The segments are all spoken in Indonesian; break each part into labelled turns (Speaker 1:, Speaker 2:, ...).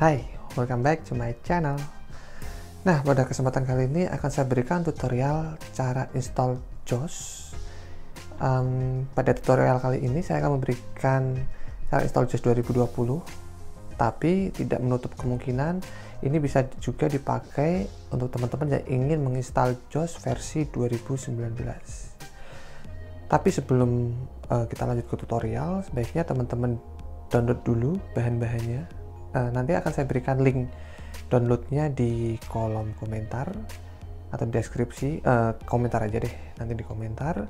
Speaker 1: Hai, welcome back to my channel. Nah, pada kesempatan kali ini akan saya berikan tutorial cara install JOS. Um, pada tutorial kali ini saya akan memberikan cara install JOS 2020, tapi tidak menutup kemungkinan ini bisa juga dipakai untuk teman-teman yang ingin menginstal JOS versi 2019. Tapi sebelum uh, kita lanjut ke tutorial, sebaiknya teman-teman download dulu bahan-bahannya uh, nanti akan saya berikan link downloadnya di kolom komentar atau deskripsi. Uh, komentar aja deh nanti di komentar.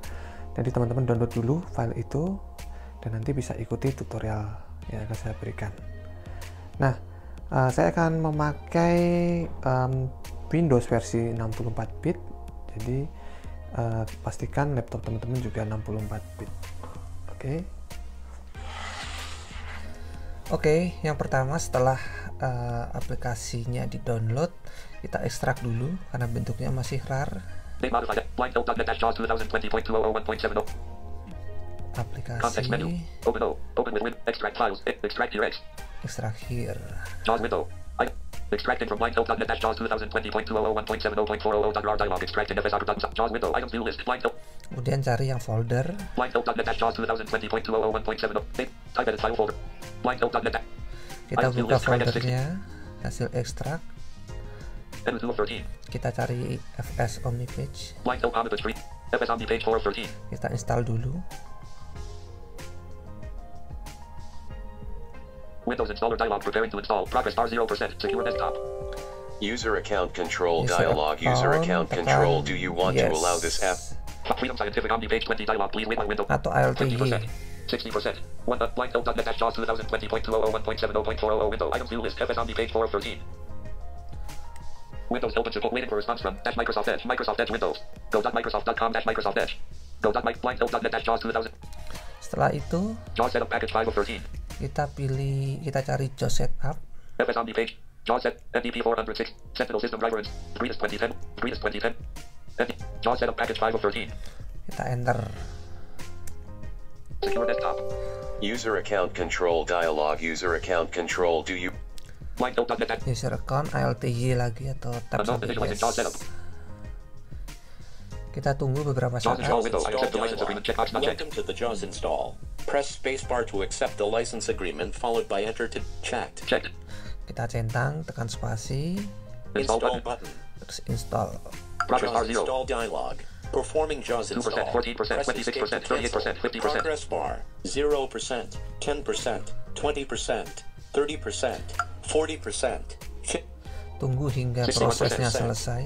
Speaker 1: Jadi teman-teman download dulu file itu dan nanti bisa ikuti tutorial yang akan saya berikan. Nah uh, saya akan memakai um, Windows versi 64 bit. Jadi uh, pastikan laptop teman-teman juga 64 bit. Oke. okay. Oke, yang pertama setelah uh, aplikasinya di-download, kita ekstrak dulu karena bentuknya masih rar. Aplikasi. Ekstrak here. Extracted from blindhelp.net dash JAWS 2020.201.70.400.rar dialog. Extracted FSR JAWS window. Items view list. Blindhelp. Kemudian cari yang folder. Blindhelp.net dash JAWS 2020.201.70. Type edit file folder. Blindhelp.net. Kita buka foldernya. Hasil ekstrak. Kita cari FS Omnipage. FS Omnipage 413. Kita install dulu. Windows installer dialog preparing to install. Progress bar 0%. Secure desktop. User account control user dialog. Account, user account control. Do you want yes. to allow this app? Freedom Scientific Omni page 20 dialog. Please wait my window. Atau LTE. 60%. One uh, blank note net JAWS 2020.201.70.400 window. Items view list. FS Omni page 4 of 13. Windows open to waiting for response from dash Microsoft Edge. Microsoft Edge Windows. Go.microsoft.com dash Microsoft Edge. Go.blank note net JAWS 2000. Setelah itu, JAWS setup package 5 of 13 kita pilih kita cari JAWS setup. FS the page JAWS set NDP 406 Sentinel system driver 2010 2010 JAWS setup package 5 of 13 kita enter. Secure desktop. User account control dialog. User account control do you user account ALTY lagi atau tab kita tunggu beberapa saat. Welcome to the JAWS install. Press spacebar to accept the license agreement followed by enter to checked. Checked. Kita centang, tekan spasi. Install button. Terus install. JAWS install dialog. Performing JAWS install. 2%, 14%, 26%, 38%, 50%. Progress bar. 0%, 10%, 20%, 30%, 40%. Tunggu hingga prosesnya selesai.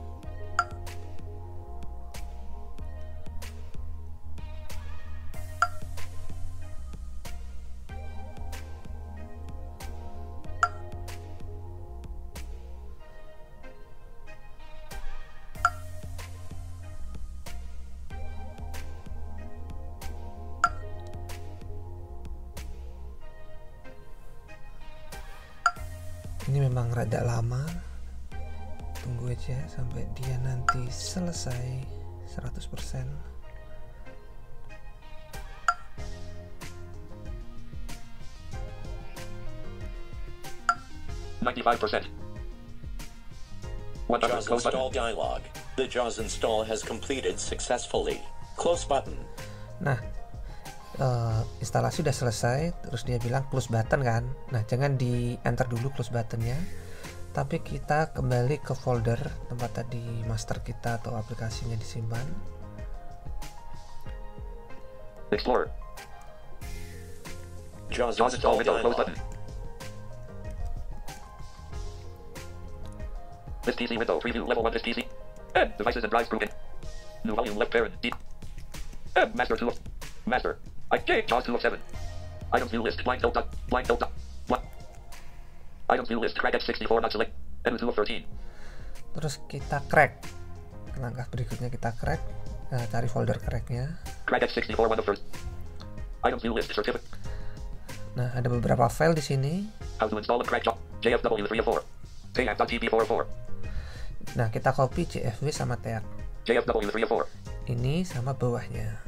Speaker 1: ini memang rada lama tunggu aja sampai dia nanti selesai 100% 95%. JAWS install dialog. The JAWS install has completed successfully. Close button. Nah, uh, instalasi udah selesai terus dia bilang close button kan. Nah jangan di enter dulu close buttonnya tapi kita kembali ke folder tempat tadi master kita atau aplikasinya disimpan. Explorer JAWS, JAWS install window close button This PC window preview level 1 this PC and devices and drives broken. New volume left parent D. And master 2 master JAWS 2 of 7. Items view list, blind blind what? Items view list, crack F64, not select, and 2 of 13. Terus kita crack. Langkah berikutnya kita crack, uh, cari folder cracknya. Crack F64, one of first. Item view list certificate.
Speaker 2: Nah, ada beberapa file di sini.
Speaker 1: How to install and crack job. JFW 3 of 4. TAC.TB 4 of 4.
Speaker 2: Nah, kita copy sama.
Speaker 1: JFW 3 of 4.
Speaker 2: Ini sama bawahnya.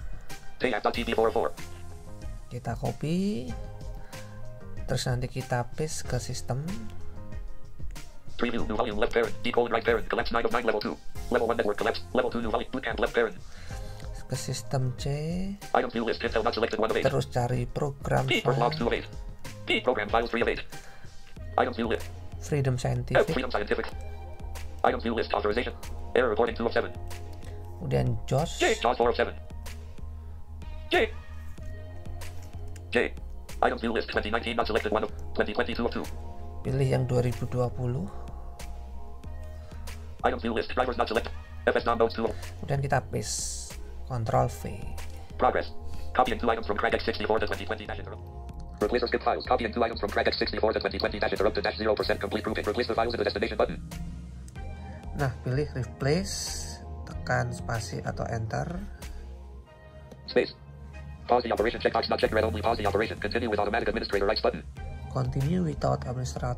Speaker 1: TAC.TB 4 of 4.
Speaker 2: Kita copy. Terus nanti kita paste ke sistem.
Speaker 1: Preview new volume left parent. Decode right parent. Collapse 9 of 9 level 2. Level 1 network collapse. Level 2 new volume. Bootcamp left parent.
Speaker 2: Ke sistem C.
Speaker 1: Item view list. Intel not selected 1 of 8.
Speaker 2: Terus cari program
Speaker 1: P for logs
Speaker 2: file
Speaker 1: 2 of 8. P program files 3 of 8. Item view list.
Speaker 2: Freedom
Speaker 1: F
Speaker 2: Scientific.
Speaker 1: freedom scientific. Item view list authorization. Error reporting 2 of 7.
Speaker 2: Kemudian JOS.
Speaker 1: J. JAWS 4 of 7. J. J. Item list 2019 not selected 1 of 2022 of 2.
Speaker 2: Pilih yang 2020.
Speaker 1: Item view list drivers not selected. FS nodes 2 of
Speaker 2: Kemudian kita paste. Control V.
Speaker 1: progress. Copying two items from crack X64 to 2020 dash interrupt. Replace or skip files. Copying two items from crack X64 to 2020 dash interrupt to dash 0% complete grouping. Replace the files in the destination button.
Speaker 2: Nah, pilih replace. Tekan spasi atau enter.
Speaker 1: Space. Pause the operation. Checkbox not checked. Read only. Pause the operation. Continue with automatic administrator rights button.
Speaker 2: Continue without administrator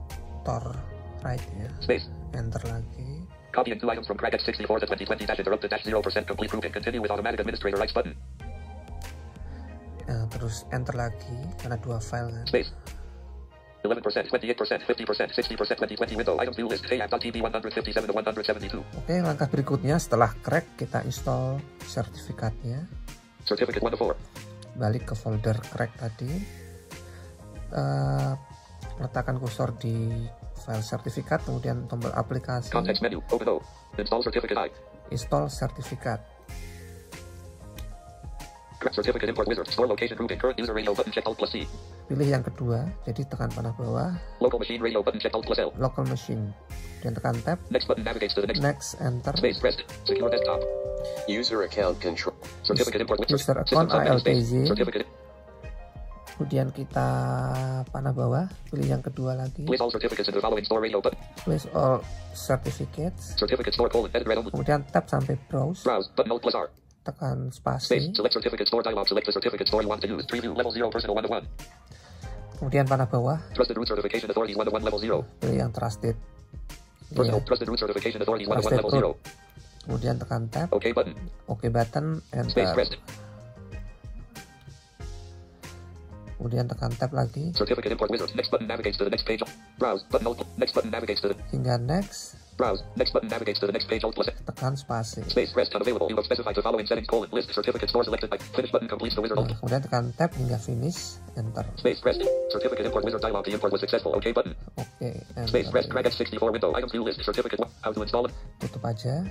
Speaker 2: right ya.
Speaker 1: Space.
Speaker 2: Enter lagi.
Speaker 1: Copying two items from crack X64 to 2020 dash interrupt to dash 0% complete grouping. Continue with automatic administrator rights button.
Speaker 2: Nah, terus enter lagi karena dua file kan.
Speaker 1: Space. 11%, 28%, 50%, 60%, 2020 window. View list. AAP.TB 157 to 172.
Speaker 2: Oke, langkah berikutnya setelah crack kita install sertifikatnya.
Speaker 1: Certificate 1 of 4.
Speaker 2: Balik ke folder crack tadi. Eh, letakkan kursor di file sertifikat, kemudian tombol aplikasi,
Speaker 1: Context menu. Open O. Install certificate I.
Speaker 2: install sertifikat.
Speaker 1: Certificate import wizard. Store location grouping. Current user radio button check Alt plus C.
Speaker 2: Pilih yang kedua, jadi tekan panah bawah,
Speaker 1: Local machine radio button check Alt plus L.
Speaker 2: local machine, dan tekan tab,
Speaker 1: Next button navigates to the next.
Speaker 2: next, enter,
Speaker 1: Space pressed. Secure desktop.
Speaker 3: User account control.
Speaker 1: Certificate import wizard.
Speaker 2: User
Speaker 1: System
Speaker 2: account
Speaker 1: space.
Speaker 2: ALTZ.
Speaker 1: Certificate.
Speaker 2: kemudian kita panah bawah, pilih yang kedua lagi,
Speaker 1: Place all certificates in the following store radio button.
Speaker 2: place all certificates,
Speaker 1: Certificate store colon
Speaker 2: kemudian tab sampai browse,
Speaker 1: Browse button Alt plus R.
Speaker 2: tekan
Speaker 1: Space.
Speaker 2: spasi,
Speaker 1: Select certificate store dialog. Select the certificate store you want to use. Preview level 0 personal 1 to 1.
Speaker 2: kemudian panah bawah,
Speaker 1: Trusted root certification authorities 1 to 1 level 0.
Speaker 2: pilih yang trusted,
Speaker 1: Personal trusted root certification authorities 1 to 1
Speaker 2: Trusted
Speaker 1: level
Speaker 2: root.
Speaker 1: 0.
Speaker 2: kemudian tekan tab,
Speaker 1: OK button.
Speaker 2: OK button,
Speaker 1: Space
Speaker 2: enter, kemudian tekan tab lagi,
Speaker 1: Certificate import wizard. Next button navigates to the next page. Browse button. Next button navigates to the
Speaker 2: hingga next,
Speaker 1: browse. Next button navigates to the next page. Alt plus
Speaker 2: tekan spasi.
Speaker 1: space pressed unavailable. You have specified the following settings colon list certificate store selected by finish button completes the wizard.
Speaker 2: Nah, kemudian tekan tab hingga finish, enter.
Speaker 1: Space pressed. Certificate import wizard dialog. The import was successful. OK button.
Speaker 2: Oke,
Speaker 1: Space pressed.
Speaker 2: enter.
Speaker 1: Crack X64 window. Item view list. Certificate. How to install it.
Speaker 2: Tutup aja.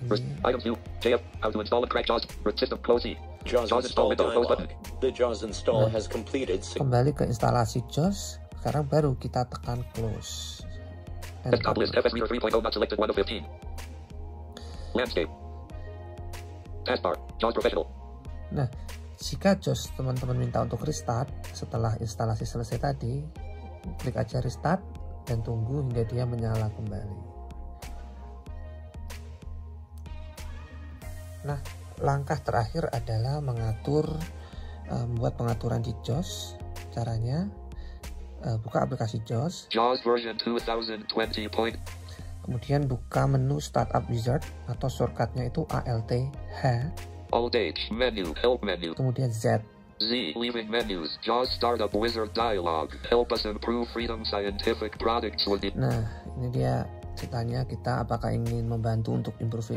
Speaker 2: Ini
Speaker 1: item view. JF. How to install it. Crack JAWS. System. Close C.
Speaker 3: JAWS
Speaker 1: JAWS install
Speaker 3: install
Speaker 1: window. Close button.
Speaker 3: The JAWS install has completed.
Speaker 2: Kembali ke instalasi JOS. Sekarang baru kita tekan close.
Speaker 1: Desktop list. FS Reader 3.0 not selected 1 of 15. Landscape. Taskbar. JAWS Professional.
Speaker 2: Nah, jika JOS teman-teman minta untuk restart setelah instalasi selesai tadi, klik aja restart dan tunggu hingga dia menyala kembali. Nah, langkah terakhir adalah mengatur eh, membuat pengaturan di JOS. Caranya eh, buka aplikasi JOS,
Speaker 1: JAWS version 2020. Point.
Speaker 2: kemudian buka menu Startup Wizard atau shortcutnya itu Alt H,
Speaker 1: Alt H. Menu. Help menu.
Speaker 2: kemudian Z.
Speaker 1: Z. Leaving menus. JAWS Startup Wizard Dialog. Help us improve Freedom Scientific products with
Speaker 2: Nah, ini dia ceritanya kita apakah ingin membantu untuk improve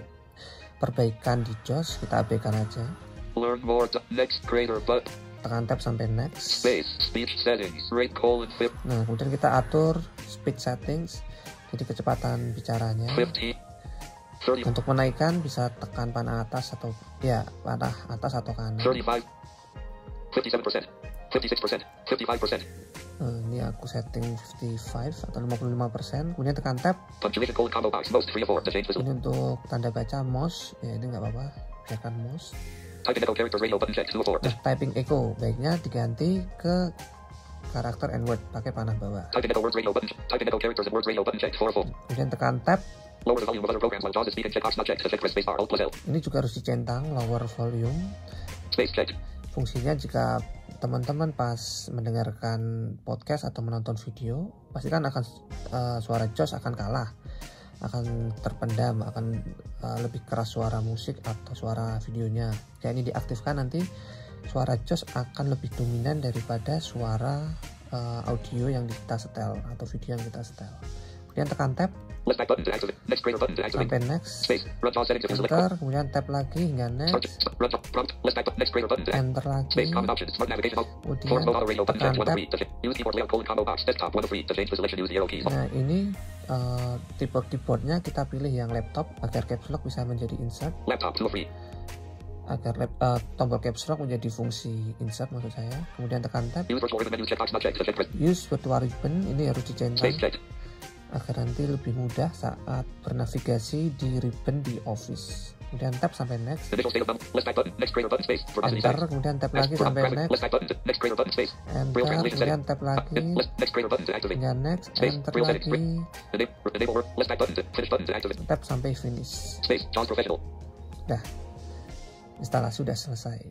Speaker 2: perbaikan di JOS, kita abaikan aja.
Speaker 1: Learn more. Next creator but
Speaker 2: Tekan tab sampai next.
Speaker 1: space. Speech settings. Rate colon
Speaker 2: Nah, kemudian kita atur speed settings, jadi kecepatan bicaranya.
Speaker 1: 15. 30.
Speaker 2: Untuk menaikkan bisa tekan panah atas atau ya panah atas atau kanan.
Speaker 1: 35. 57%. 56%. 55%.
Speaker 2: Eh, ini aku setting 55 atau 55%. Kemudian tekan tab.
Speaker 1: Punctuation colon combo box. Most 3 of 4. To change
Speaker 2: Ini untuk tanda baca mouse. Ya ini nggak apa-apa. Biarkan mouse.
Speaker 1: Type in echo characters radio button check 2 of 4.
Speaker 2: Nah, typing echo baiknya diganti ke karakter and word pakai panah bawah.
Speaker 1: Type in echo words radio button. Type in echo characters and words radio button check 4 of 4.
Speaker 2: Kemudian tekan tab.
Speaker 1: Check check.
Speaker 2: Ini juga harus dicentang lower volume.
Speaker 1: Space checked.
Speaker 2: fungsinya jika teman-teman pas mendengarkan podcast atau menonton video pasti kan akan uh, suara jos akan kalah akan terpendam akan uh, lebih keras suara musik atau suara videonya jika ini diaktifkan nanti suara jos akan lebih dominan daripada suara uh, audio yang kita setel atau video yang kita setel kemudian tekan tab Sampai next. Enter kemudian tab lagi hingga next. Enter lagi. Kemudian tekan tab.
Speaker 1: three. To change. Use keyboard layout colon combo box. Desktop. One of three. To change the selection. Use the arrow keys.
Speaker 2: Nah ini uh, tipe keyboardnya kita pilih yang laptop agar caps lock bisa menjadi insert,
Speaker 1: Laptop
Speaker 2: agar lap, uh, tombol caps lock menjadi fungsi insert maksud saya. Kemudian tekan tab,
Speaker 1: Use virtual ribbon
Speaker 2: ini harus dicentang. Agar nanti lebih mudah saat bernavigasi di ribbon di Office. Kemudian tab sampai next.
Speaker 1: Next
Speaker 2: enter, kemudian tab
Speaker 1: Next.
Speaker 2: lagi sampai next.
Speaker 1: Next
Speaker 2: enter, kemudian tab
Speaker 1: Uh,
Speaker 2: lagi.
Speaker 1: Next
Speaker 2: kemudian next,
Speaker 1: Space.
Speaker 2: enter lagi, tab sampai finish. Dah, instalasi sudah selesai.